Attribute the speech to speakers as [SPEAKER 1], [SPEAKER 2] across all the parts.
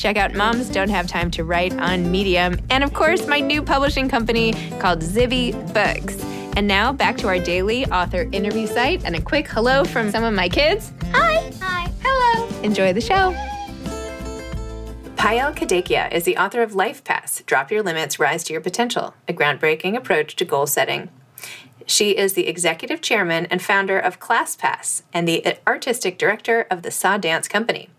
[SPEAKER 1] Check out Moms Don't Have Time to Write on Medium. And of course, my new publishing company called Zibby Books. And now back to our daily author interview site and a quick hello from some of my kids. Hi.
[SPEAKER 2] Hi.
[SPEAKER 1] Hello. Enjoy the show. Payal Kadakia is the author of Life Pass Drop Your Limits, Rise to Your Potential, a groundbreaking approach to goal setting. She is the executive chairman and founder of ClassPass and the artistic director of the Sa Dance Company.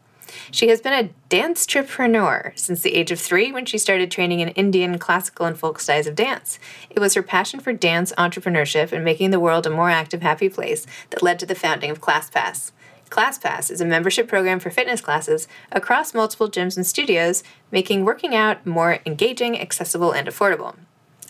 [SPEAKER 1] She has been a dance entrepreneur since the age of three when she started training in Indian classical and folk styles of dance. It was her passion for dance entrepreneurship and making the world a more active, happy place that led to the founding of ClassPass. ClassPass is a membership program for fitness classes across multiple gyms and studios, making working out more engaging, accessible, and affordable.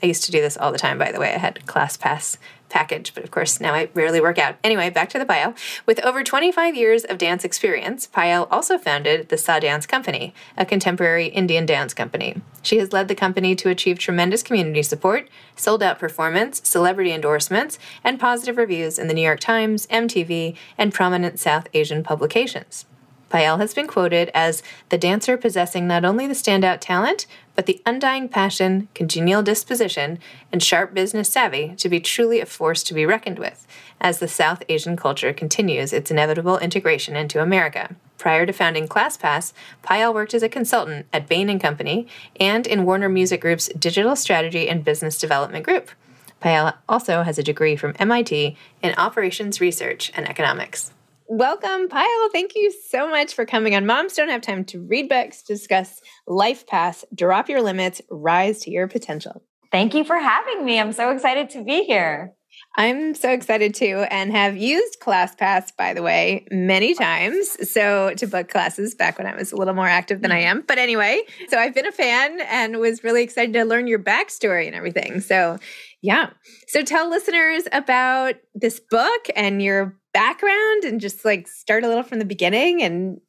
[SPEAKER 1] I used to do this all the time, by the way. I had ClassPass package, but of course now I rarely work out. Anyway, back to the bio. With over 25 years of dance experience, Payal also founded the Sa Dance Company, a contemporary Indian dance company. She has led the company to achieve tremendous community support, sold out performance, celebrity endorsements, and positive reviews in the New York Times, MTV, and prominent South Asian publications. Payal has been quoted as the dancer possessing not only the standout talent, but the undying passion, congenial disposition, and sharp business savvy to be truly a force to be reckoned with as the South Asian culture continues its inevitable integration into America. Prior to founding ClassPass, Payal worked as a consultant at Bain & Company and in Warner Music Group's Digital Strategy and Business Development Group. Payal also has a degree from MIT in Operations Research and Economics. Welcome, Payal. Thank you so much for coming on. Moms don't have time to read books, discuss LifePass, drop your limits, rise to your potential.
[SPEAKER 3] Thank you for having me. I'm so excited to be here.
[SPEAKER 1] I'm so excited too, and have used ClassPass, by the way, many times. So to book classes back when I was a little more active than I mm-hmm. am. But anyway, so I've been a fan and was really excited to learn your backstory and everything. So yeah. So tell listeners about this book and your background and just like start a little from the beginning and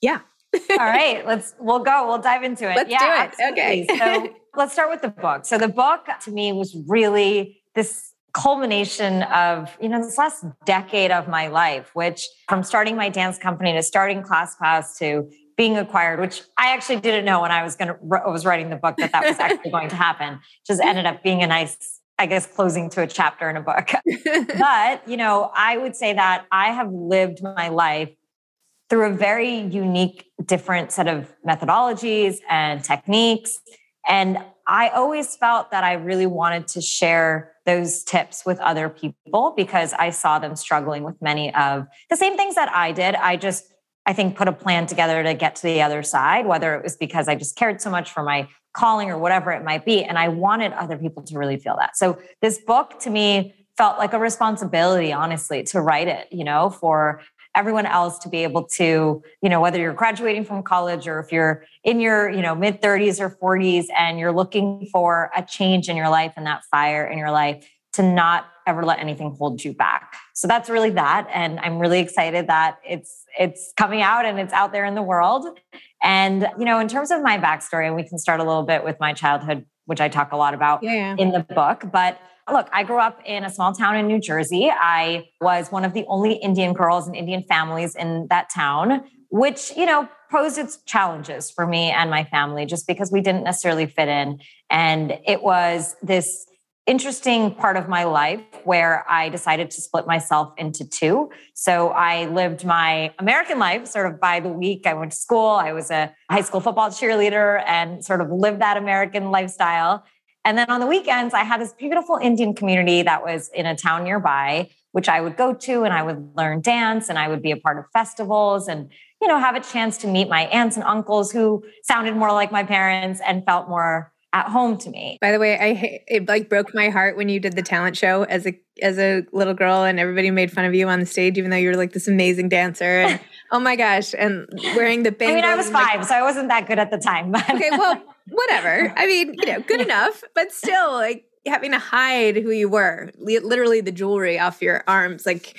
[SPEAKER 1] yeah.
[SPEAKER 3] All right, let's we'll go. We'll dive into it.
[SPEAKER 1] Let's
[SPEAKER 3] yeah,
[SPEAKER 1] do it. Okay.
[SPEAKER 3] so let's start with the book. So the book to me was really this culmination of you know this last decade of my life which from starting my dance company to starting class classpass to being acquired, which I actually didn't know when I was going to I was writing the book that that was actually going to happen. Just ended up being a nice, I guess, closing to a chapter in a book. but you know, I would say that I have lived my life through a very unique, different set of methodologies and techniques, and I always felt that I really wanted to share those tips with other people because I saw them struggling with many of the same things that I did. I just, I think, put a plan together to get to the other side, whether it was because I just cared so much for my calling or whatever it might be. And I wanted other people to really feel that. So this book to me felt like a responsibility, honestly, to write it, you know, for everyone else to be able to, you know, whether you're graduating from college or if you're in your, you know, mid 30s or 40s and you're looking for a change in your life and that fire in your life to not ever let anything hold you back. So that's really that and I'm really excited that it's it's coming out and it's out there in the world. And you know, in terms of my backstory, and we can start a little bit with my childhood, which I talk a lot about yeah. in the book, but Look, I grew up in a small town in New Jersey. I was one of the only Indian girls and Indian families in that town, which, you know, posed its challenges for me and my family just because we didn't necessarily fit in. And it was this interesting part of my life where I decided to split myself into two. So I lived my American life sort of by the week. I went to school, I was a high school football cheerleader and sort of lived that American lifestyle. And then on the weekends, I had this beautiful Indian community that was in a town nearby, which I would go to and I would learn dance and I would be a part of festivals and, you know, have a chance to meet my aunts and uncles who sounded more like my parents and felt more at home to me.
[SPEAKER 1] By the way, I it like broke my heart when you did the talent show as a as a little girl and everybody made fun of you on the stage even though you were like this amazing dancer and oh my gosh and wearing the. I
[SPEAKER 3] mean, I was 5, like, so I wasn't that good at the time. But.
[SPEAKER 1] okay, well, whatever. I mean, you know, good enough, but still like having to hide who you were, literally the jewelry off your arms, like,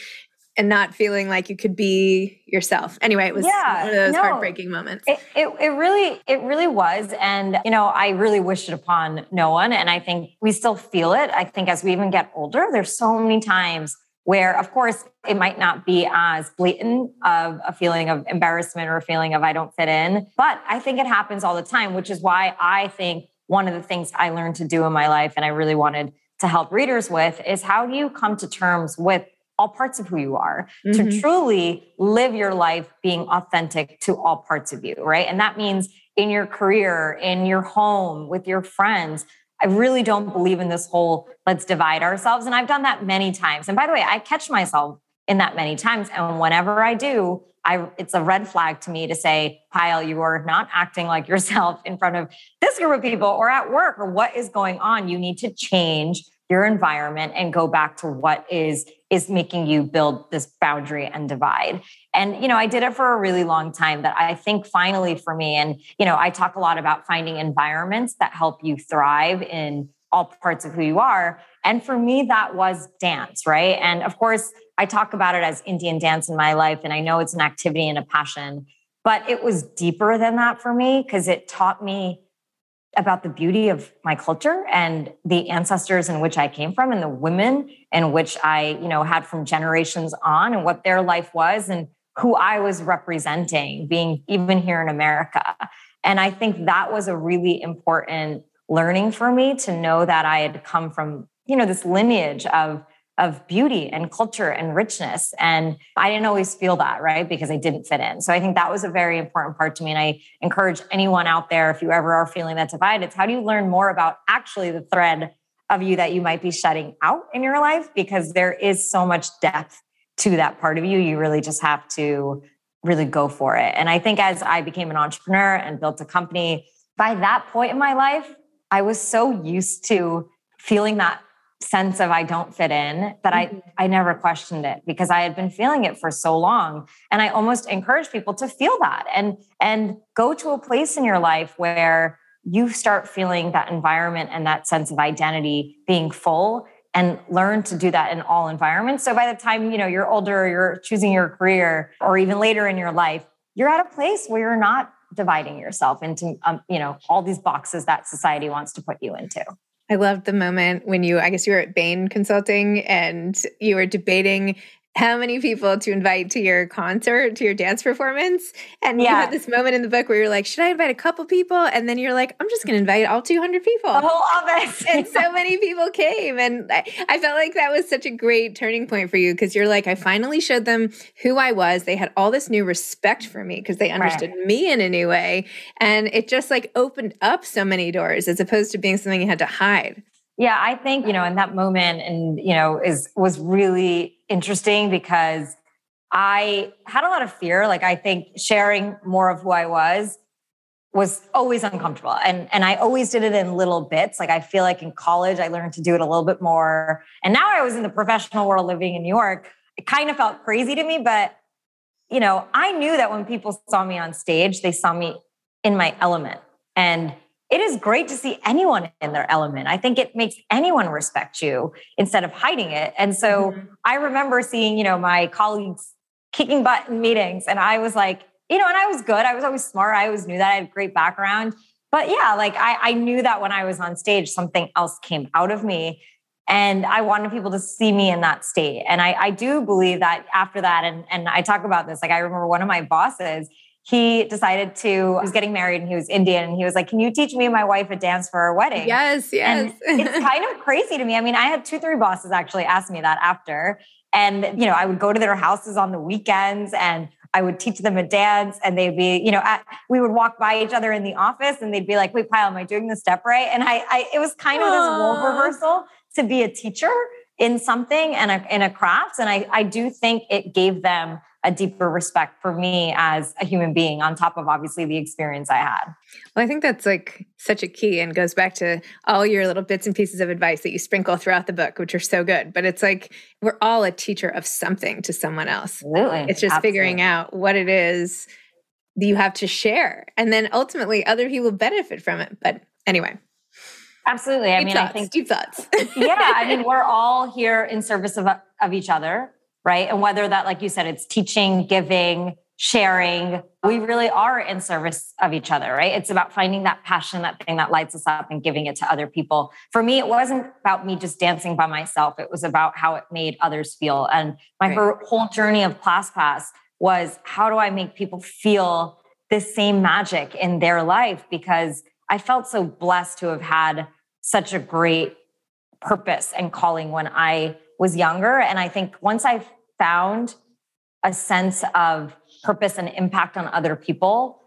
[SPEAKER 1] and not feeling like you could be yourself. Anyway, it was yeah, one of those no, heartbreaking moments.
[SPEAKER 3] It, it, it really, it really was. And, you know, I really wished it upon no one. And I think we still feel it. I think as we even get older, there's so many times where of course it might not be as blatant of a feeling of embarrassment or a feeling of I don't fit in, but I think it happens all the time, which is why I think one of the things I learned to do in my life and I really wanted to help readers with is how do you come to terms with all parts of who you are mm-hmm. to truly live your life being authentic to all parts of you, right? And that means in your career, in your home, with your friends, I really don't believe in this whole let's divide ourselves. And I've done that many times. And by the way, I catch myself in that many times. And whenever I do, I, it's a red flag to me to say, Payal, you are not acting like yourself in front of this group of people or at work or what is going on. You need to change your environment and go back to what is is making you build this boundary and divide. And you know i did it for a really long time that i think finally for me and you know i talk a lot about finding environments that help you thrive in all parts of who you are. And for me that was dance right? And of course i talk about it as indian dance in my life and i know it's an activity and a passion but it was deeper than that for me because it taught me about the beauty of my culture and the ancestors in which I came from and the women in which I, you know, had from generations on and what their life was and who I was representing being even here in America. And I think that was a really important learning for me to know that I had come from, you know, this lineage of of beauty and culture and richness. And I didn't always feel that, right? Because I didn't fit in. So I think that was a very important part to me. And I encourage anyone out there, if you ever are feeling that divide, it's how do you learn more about actually the thread of you that you might be shutting out in your life? Because there is so much depth to that part of you. You really just have to really go for it. And I think as I became an entrepreneur and built a company, by that point in my life, I was so used to feeling that sense of I don't fit in that mm-hmm. I I never questioned it because I had been feeling it for so long. And I almost encourage people to feel that and and go to a place in your life where you start feeling that environment and that sense of identity being full and learn to do that in all environments. So by the time you know you're older you're choosing your career or even later in your life you're at a place where you're not dividing yourself into um, you know all these boxes that society wants to put you into
[SPEAKER 1] I loved the moment when you, I guess you were at Bain Consulting and you were debating how many people to invite to your concert, to your dance performance. And
[SPEAKER 3] Yeah.
[SPEAKER 1] you had this moment in the book where you're like, should I invite a couple people? And then you're like, I'm just going to invite all 200 people.
[SPEAKER 3] The whole office.
[SPEAKER 1] and so many people came. And I, I felt like that was such a great turning point for you because you're like, I finally showed them who I was. They had all this new respect for me because they understood me in a new way. And it just like opened up so many doors as opposed to being something you had to hide.
[SPEAKER 3] Yeah, I think, you know, in that moment and, you know, is was really interesting because I had a lot of fear. Like I think sharing more of who I was was always uncomfortable. And and I always did it in little bits. Like I feel like in college I learned to do it a little bit more. And now I was in the professional world living in New York. It kind of felt crazy to me, but you know, I knew that when people saw me on stage, they saw me in my element. And it is great to see anyone in their element. I think it makes anyone respect you instead of hiding it. And so mm-hmm. I remember seeing, you know, my colleagues kicking butt in meetings. And I was like, you know, and I was good. I was always smart. I always knew that I had a great background. But yeah, like I, I knew that when I was on stage, something else came out of me. And I wanted people to see me in that state. And I, I do believe that after that, and, and I talk about this, like I remember one of my bosses, he decided to, he was getting married and he was Indian. And he was like, Can you teach me and my wife a dance for our wedding?
[SPEAKER 1] Yes, yes.
[SPEAKER 3] And it's kind of crazy to me. I mean, I had two, three bosses actually ask me that after. And, you know, I would go to their houses on the weekends and I would teach them a dance and they'd be, you know, at, we would walk by each other in the office and they'd be like, wait, Payal, am I doing the step right? And I, I it was kind of this role reversal to be a teacher in something and a, in a craft. And I, I do think it gave them a deeper respect for me as a human being on top of obviously the experience I had.
[SPEAKER 1] Well, I think that's like such a key and goes back to all your little bits and pieces of advice that you sprinkle throughout the book, which are so good. But it's like we're all a teacher of something to someone else.
[SPEAKER 3] Absolutely.
[SPEAKER 1] It's just figuring out what it is that you have to share. And then ultimately other people benefit from it. But anyway,
[SPEAKER 3] Absolutely. I
[SPEAKER 1] deep
[SPEAKER 3] mean,
[SPEAKER 1] thoughts,
[SPEAKER 3] I think
[SPEAKER 1] deep thoughts.
[SPEAKER 3] yeah, I mean, we're all here in service of, of each other, right? And whether that, like you said, it's teaching, giving, sharing, we really are in service of each other, right? It's about finding that passion, that thing that lights us up and giving it to other people. For me, it wasn't about me just dancing by myself. It was about how it made others feel. And my
[SPEAKER 1] Right.
[SPEAKER 3] whole- journey of ClassPass was how do I make people feel this same magic in their life? Because I felt so blessed to have had such a great purpose and calling when I was younger. And I think once I found a sense of purpose and impact on other people,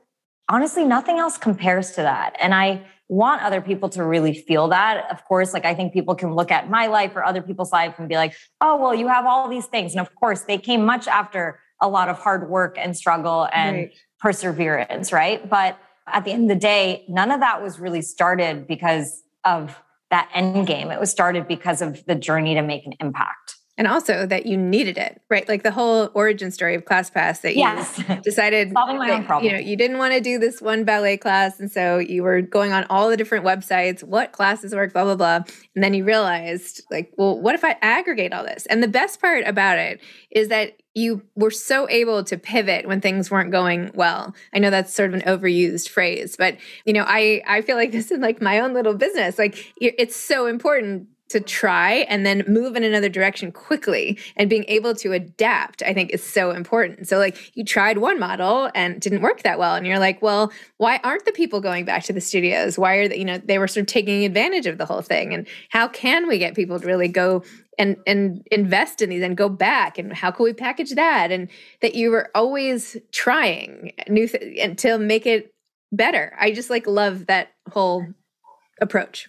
[SPEAKER 3] honestly, nothing else compares to that. And I want other people to really feel that. Of course, like I think people can look at my life or other people's life and be like, oh, well, you have all these things. And of course, they came much after a lot of hard work and struggle and
[SPEAKER 1] Right.
[SPEAKER 3] perseverance, right? But at the end of the day, none of that was really started because of that end game. It was started because of the journey to make an impact.
[SPEAKER 1] And also that you needed it, right? Like the whole origin story of ClassPass that you
[SPEAKER 3] Yes.
[SPEAKER 1] decided
[SPEAKER 3] Solving my own problem.
[SPEAKER 1] You know, you didn't want to do this one ballet class, and so you were going on all the different websites, what classes work, blah blah blah, and then you realized, like, well, what if I aggregate all this? And the best part about it is that you were so able to pivot when things weren't going well. I know that's sort of an overused phrase, but you know, I I feel like this is like my own little business. Like, it's so important to try and then move in another direction quickly. And being able to adapt i think is so important. So like you tried one model and didn't work that well. And you're like well why aren't the people going back to the studios? Why are they you know they were sort of taking advantage of the whole thing. And how can we get people to really go and and invest in these and go back? And how can we package that? And that you were always trying new th- and to make it better. I just like love that whole approach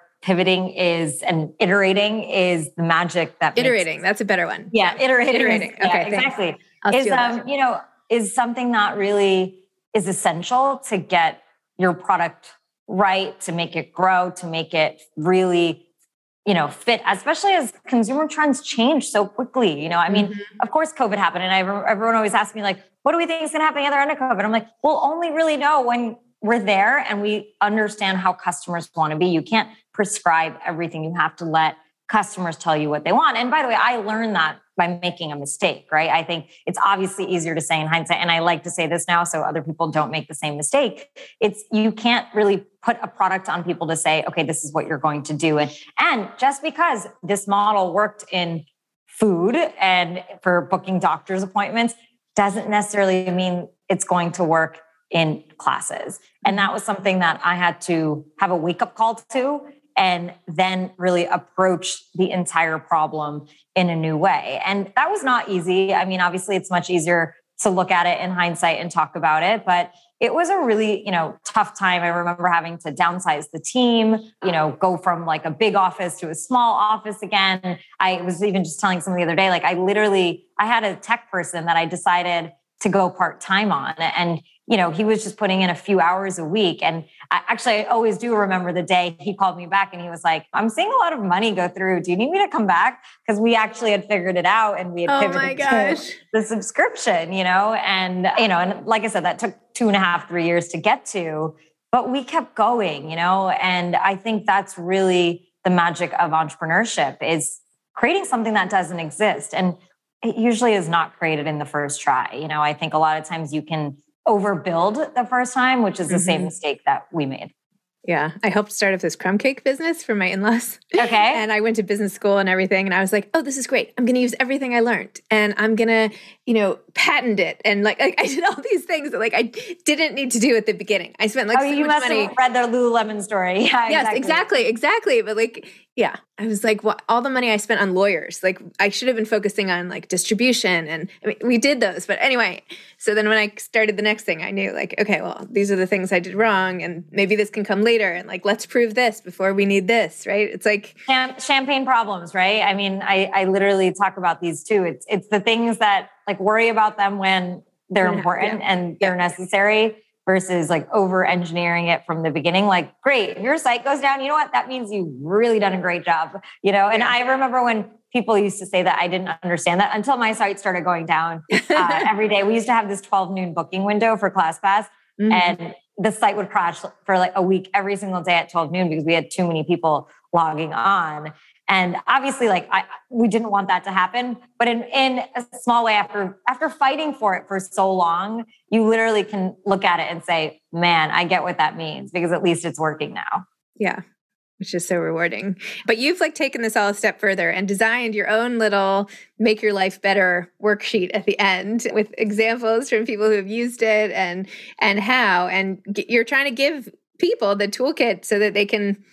[SPEAKER 3] pivoting is and iterating is the magic that
[SPEAKER 1] iterating.
[SPEAKER 3] Makes,
[SPEAKER 1] that's a better one.
[SPEAKER 3] Yeah, iterating.
[SPEAKER 1] Iterating.
[SPEAKER 3] Is,
[SPEAKER 1] okay,
[SPEAKER 3] yeah, exactly. Is um, you know, is something that really is essential to get your product right, to make it grow, to make it really you know fit especially as consumer trends change so quickly you know i mean mm-hmm. of course covid happened and I, everyone always asks me like what do we think is going to happen the other end of covid i'm like we'll only really know when we're there and we understand how customers want to be you can't prescribe everything you have to let customers tell you what they want and by the way i learned that by making a mistake, right? I think it's obviously easier to say in hindsight, and I like to say this now so other people don't make the same mistake. It's you can't really put a product on people to say, okay, this is what you're going to do. And and just because this model worked in food and for booking doctor's appointments doesn't necessarily mean it's going to work in classes. And that was something that I had to have a wake up call to and then really approach the entire problem in a new way. And that was not easy. I mean, obviously, it's much easier to look at it in hindsight and talk about it, but it was a really, you know, tough time. I remember having to downsize the team, you know, go from like a big office to a small office again. I was even just telling someone the other day, like I literally, I had a tech person that I decided to go part time on. And you know, he was just putting in a few hours a week. And I, actually, I always do remember the day he called me back and he was like, I'm seeing a lot of money go through. Do you need me to come back? Because we actually had figured it out and we had
[SPEAKER 1] oh
[SPEAKER 3] pivoted
[SPEAKER 1] to
[SPEAKER 3] the subscription, you know? And, you know, and like I said, that took two and a half, three years to get to, but we kept going, you know? And I think that's really the magic of entrepreneurship is creating something that doesn't exist. And it usually is not created in the first try. You know, I think a lot of times you can overbuild the first time, which is the mm-hmm. same mistake that we made.
[SPEAKER 1] Yeah, I helped start up this crumb cake business for my in laws.
[SPEAKER 3] Okay.
[SPEAKER 1] and I went to business school and everything. And I was like, oh, this is great. I'm going to use everything I learned and I'm going to, you know, patent it. And like, like, I did all these things that like I didn't need to do at the beginning. I spent like
[SPEAKER 3] oh,
[SPEAKER 1] so
[SPEAKER 3] you
[SPEAKER 1] much
[SPEAKER 3] must
[SPEAKER 1] money.
[SPEAKER 3] have read the Lululemon story. Yeah,
[SPEAKER 1] yes, exactly. exactly. Exactly. But like, yeah, I was like, well, all the money I spent on lawyers, like I should have been focusing on like distribution. And I mean, we did those. But anyway, so then when I started the next thing, I knew like, okay, well, these are the things I did wrong. And maybe this can come later. And like, let's prove this before we need this, right? It's like
[SPEAKER 3] champagne problems, right? I mean, I, I literally talk about these too. It's, it's the things that like worry about them when they're important yeah. and they're yeah. necessary versus like over engineering it from the beginning. Like, great, your site goes down. You know what? That means you've really done a great job. You know, and yeah. I remember when people used to say that I didn't understand that until my site started going down uh, every day. We used to have this 12 noon booking window for ClassPass. Mm-hmm. And the site would crash for like a week every single day at 12 noon because we had too many people logging on. And obviously, like I, we didn't want that to happen. But in, in a small way, after after fighting for it for so long, you literally can look at it and say, "Man, I get what that means because at least it's working now."
[SPEAKER 1] Yeah, which is so rewarding. But you've like taken this all a step further and designed your own little make your life better worksheet at the end with examples from people who have used it and and how. And you're trying to give people the toolkit so that they can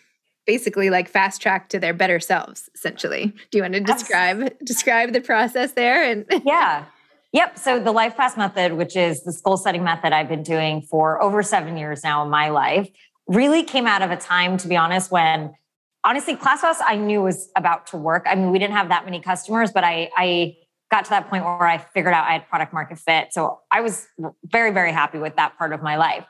[SPEAKER 1] basically like fast track to their better selves essentially do you want to describe Absolutely. describe the process there and
[SPEAKER 3] yeah yep so the life pass method which is the goal setting method i've been doing for over seven years now in my life really came out of a time to be honest when honestly ClassPass i knew was about to work i mean we didn't have that many customers but i i got to that point where i figured out i had product market fit so i was very very happy with that part of my life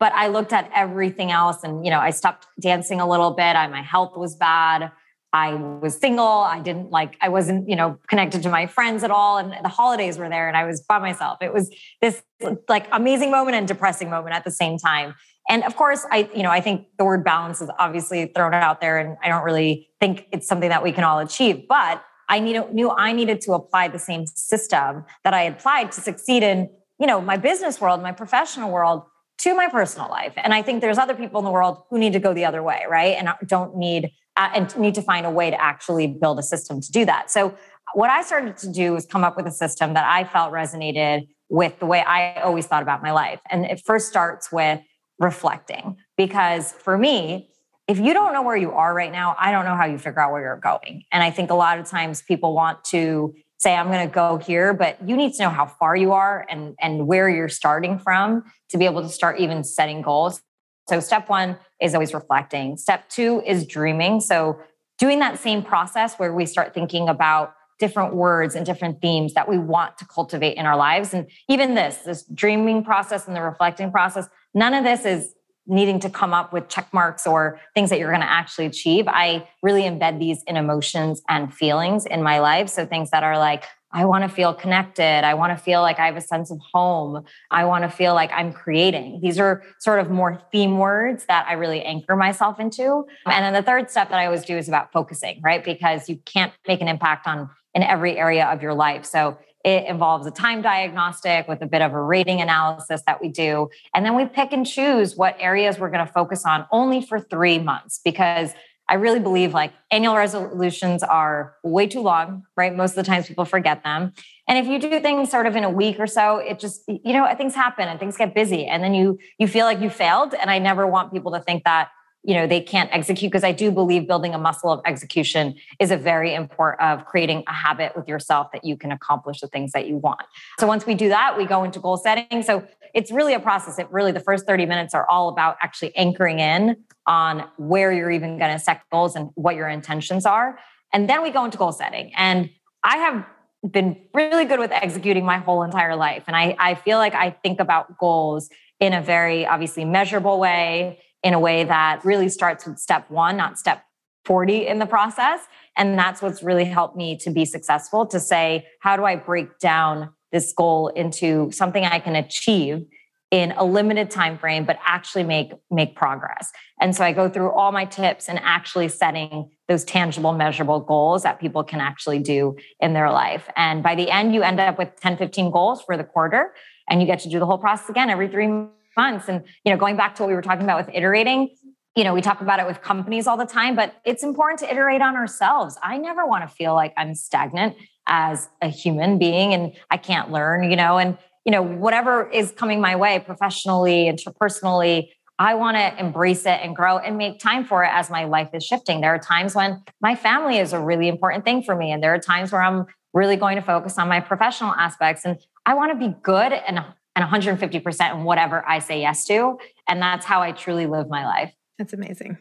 [SPEAKER 3] but I looked at everything else and, you know, I stopped dancing a little bit. I, my health was bad. I was single. I didn't like, I wasn't, you know, connected to my friends at all. And the holidays were there and I was by myself. It was this like amazing moment and depressing moment at the same time. And of course, I, you know, I think the word balance is obviously thrown out there and I don't really think it's something that we can all achieve, but I need, knew I needed to apply the same system that I applied to succeed in, you know, my business world, my professional world to my personal life. And I think there's other people in the world who need to go the other way, right? And don't need uh, and need to find a way to actually build a system to do that. So what I started to do was come up with a system that I felt resonated with the way I always thought about my life. And it first starts with reflecting. Because for me, if you don't know where you are right now, I don't know how you figure out where you're going. And I think a lot of times people want to say i'm going to go here but you need to know how far you are and and where you're starting from to be able to start even setting goals. So step one is always reflecting. Step two is dreaming. So doing that same process where we start thinking about different words and different themes that we want to cultivate in our lives. And even this this dreaming process and the reflecting process none of this is needing to come up with check marks or things that you're going to actually achieve. I really embed these in emotions and feelings in my life. So things that are like, I want to feel connected. I want to feel like I have a sense of home. I want to feel like I'm creating. These are sort of more theme words that I really anchor myself into. And then the third step that I always do is about focusing, right? Because you can't make an impact on in every area of your life. So it involves a time diagnostic with a bit of a rating analysis that we do. And then we pick and choose what areas we're going to focus on only for three months because I really believe like annual resolutions are way too long, right? Most of the times people forget them. And if you do things sort of in a week or so, it just, you know, things happen and things get busy and then you you feel like you failed. And I never want people to think that you know they can't execute because i do believe building a muscle of execution is a very important of creating a habit with yourself that you can accomplish the things that you want. So once we do that we go into goal setting. So it's really a process. It really the first 30 minutes are all about actually anchoring in on where you're even going to set goals and what your intentions are. And then we go into goal setting. And i have been really good with executing my whole entire life. And i, I feel like i think about goals in a very obviously measurable way in a way that really starts with step one, not step 40 in the process. And that's what's really helped me to be successful to say, how do I break down this goal into something I can achieve in a limited time frame but actually make make progress and so i go through all my tips and actually setting those tangible measurable goals that people can actually do in their life and by the end you end up with 10 15 goals for the quarter and you get to do the whole process again every three months. And, you know, going back to what we were talking about with iterating, you know, we talk about it with companies all the time, but it's important to iterate on ourselves. I never want to feel like I'm stagnant as a human being and I can't learn, you know, and, you know, whatever is coming my way professionally, interpersonally, I want to embrace it and grow and make time for it as my life is shifting. There are times when my family is a really important thing for me. And there are times where I'm really going to focus on my professional aspects. And I want to be good and and 150% in whatever I say yes to. And that's how I truly live my life.
[SPEAKER 1] That's amazing.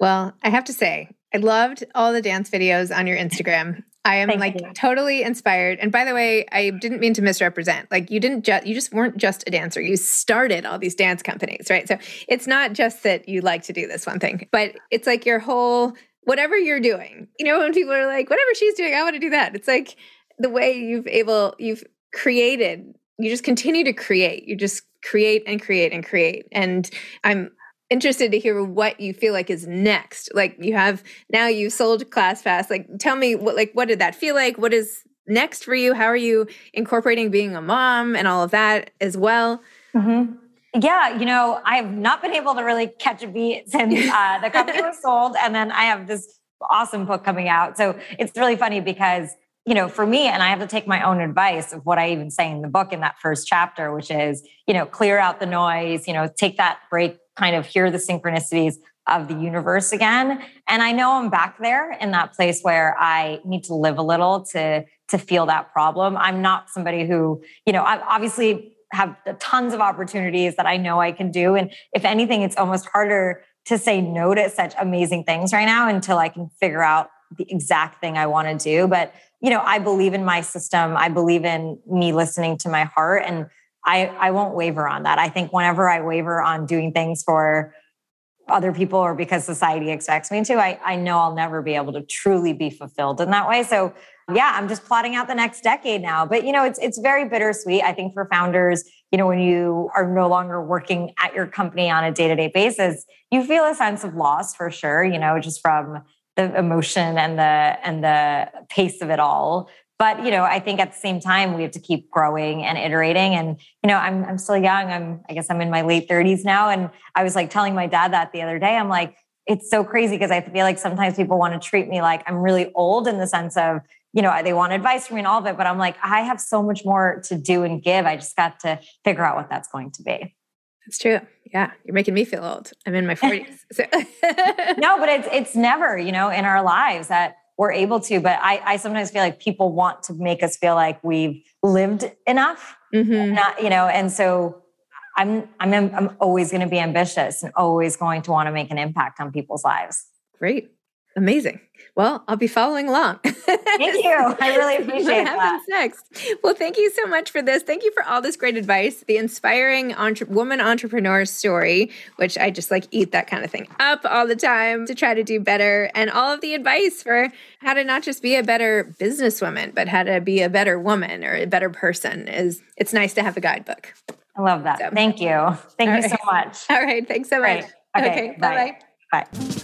[SPEAKER 1] Well, I have to say, I loved all the dance videos on your Instagram. I am Thank like you. totally inspired. And by the way, I didn't mean to misrepresent. Like you didn't just you just weren't just a dancer. You started all these dance companies, right? So it's not just that you like to do this one thing, but it's like your whole whatever you're doing. You know, when people are like, whatever she's doing, I want to do that. It's like the way you've able you've created you just continue to create. You just create and create and create. And I'm interested to hear what you feel like is next. Like you have now you sold ClassPass. Like tell me what like what did that feel like? What is next for you? How are you incorporating being a mom and all of that as well?
[SPEAKER 3] Mm-hmm. Yeah, you know, I have not been able to really catch a beat since uh, the company was sold, and then I have this awesome book coming out. So it's really funny because you know, for me, and I have to take my own advice of what I even say in the book in that first chapter, which is, you know, clear out the noise, you know, take that break, kind of hear the synchronicities of the universe again. And I know I'm back there in that place where I need to live a little to to feel that problem. I'm not somebody who, you know, I obviously have tons of opportunities that I know I can do. And if anything, it's almost harder to say no to such amazing things right now until I can figure out the exact thing I want to do. But you know, I believe in my system. I believe in me listening to my heart and I, I won't waver on that. I think whenever I waver on doing things for other people or because society expects me to, I, I know I'll never be able to truly be fulfilled in that way. So yeah, I'm just plotting out the next decade now. But you know, it's it's very bittersweet. I think for founders, you know, when you are no longer working at your company on a day-to-day basis, you feel a sense of loss for sure, you know, just from the emotion and the and the pace of it all But, you know, I think at the same time, we have to keep growing and iterating. And, you know, I'm, I'm still young. I'm, I guess I'm in my late 30s now. And I was like telling my dad that the other day. I'm like, it's so crazy because I feel like sometimes people want to treat me like I'm really old in the sense of, you know, they want advice from me and all of it. But I'm like, I have so much more to do and give. I just got to figure out what that's going to be.
[SPEAKER 1] That's true. Yeah, you're making me feel old. I'm in my 40s. So.
[SPEAKER 3] no, but it's it's never, you know, in our lives that we're able to. But I, I sometimes feel like people want to make us feel like we've lived enough, mm-hmm. not, you know, and so I'm I'm I'm always going to be ambitious and always going to want to make an impact on people's lives.
[SPEAKER 1] Great. Amazing. Well, I'll be following along.
[SPEAKER 3] thank you. I really appreciate what happens
[SPEAKER 1] next. Well, thank you so much for this. Thank you for all this great advice. The inspiring entre- woman entrepreneur story, which I just like eat that kind of thing up all the time to try to do better, and all of the advice for how to not just be a better businesswoman, but how to be a better woman or a better person. Is it's nice to have a guidebook.
[SPEAKER 3] I love that. So, thank you. Thank you right. so much.
[SPEAKER 1] All right. Thanks so much.
[SPEAKER 3] Okay. okay.
[SPEAKER 1] Bye.
[SPEAKER 3] Bye.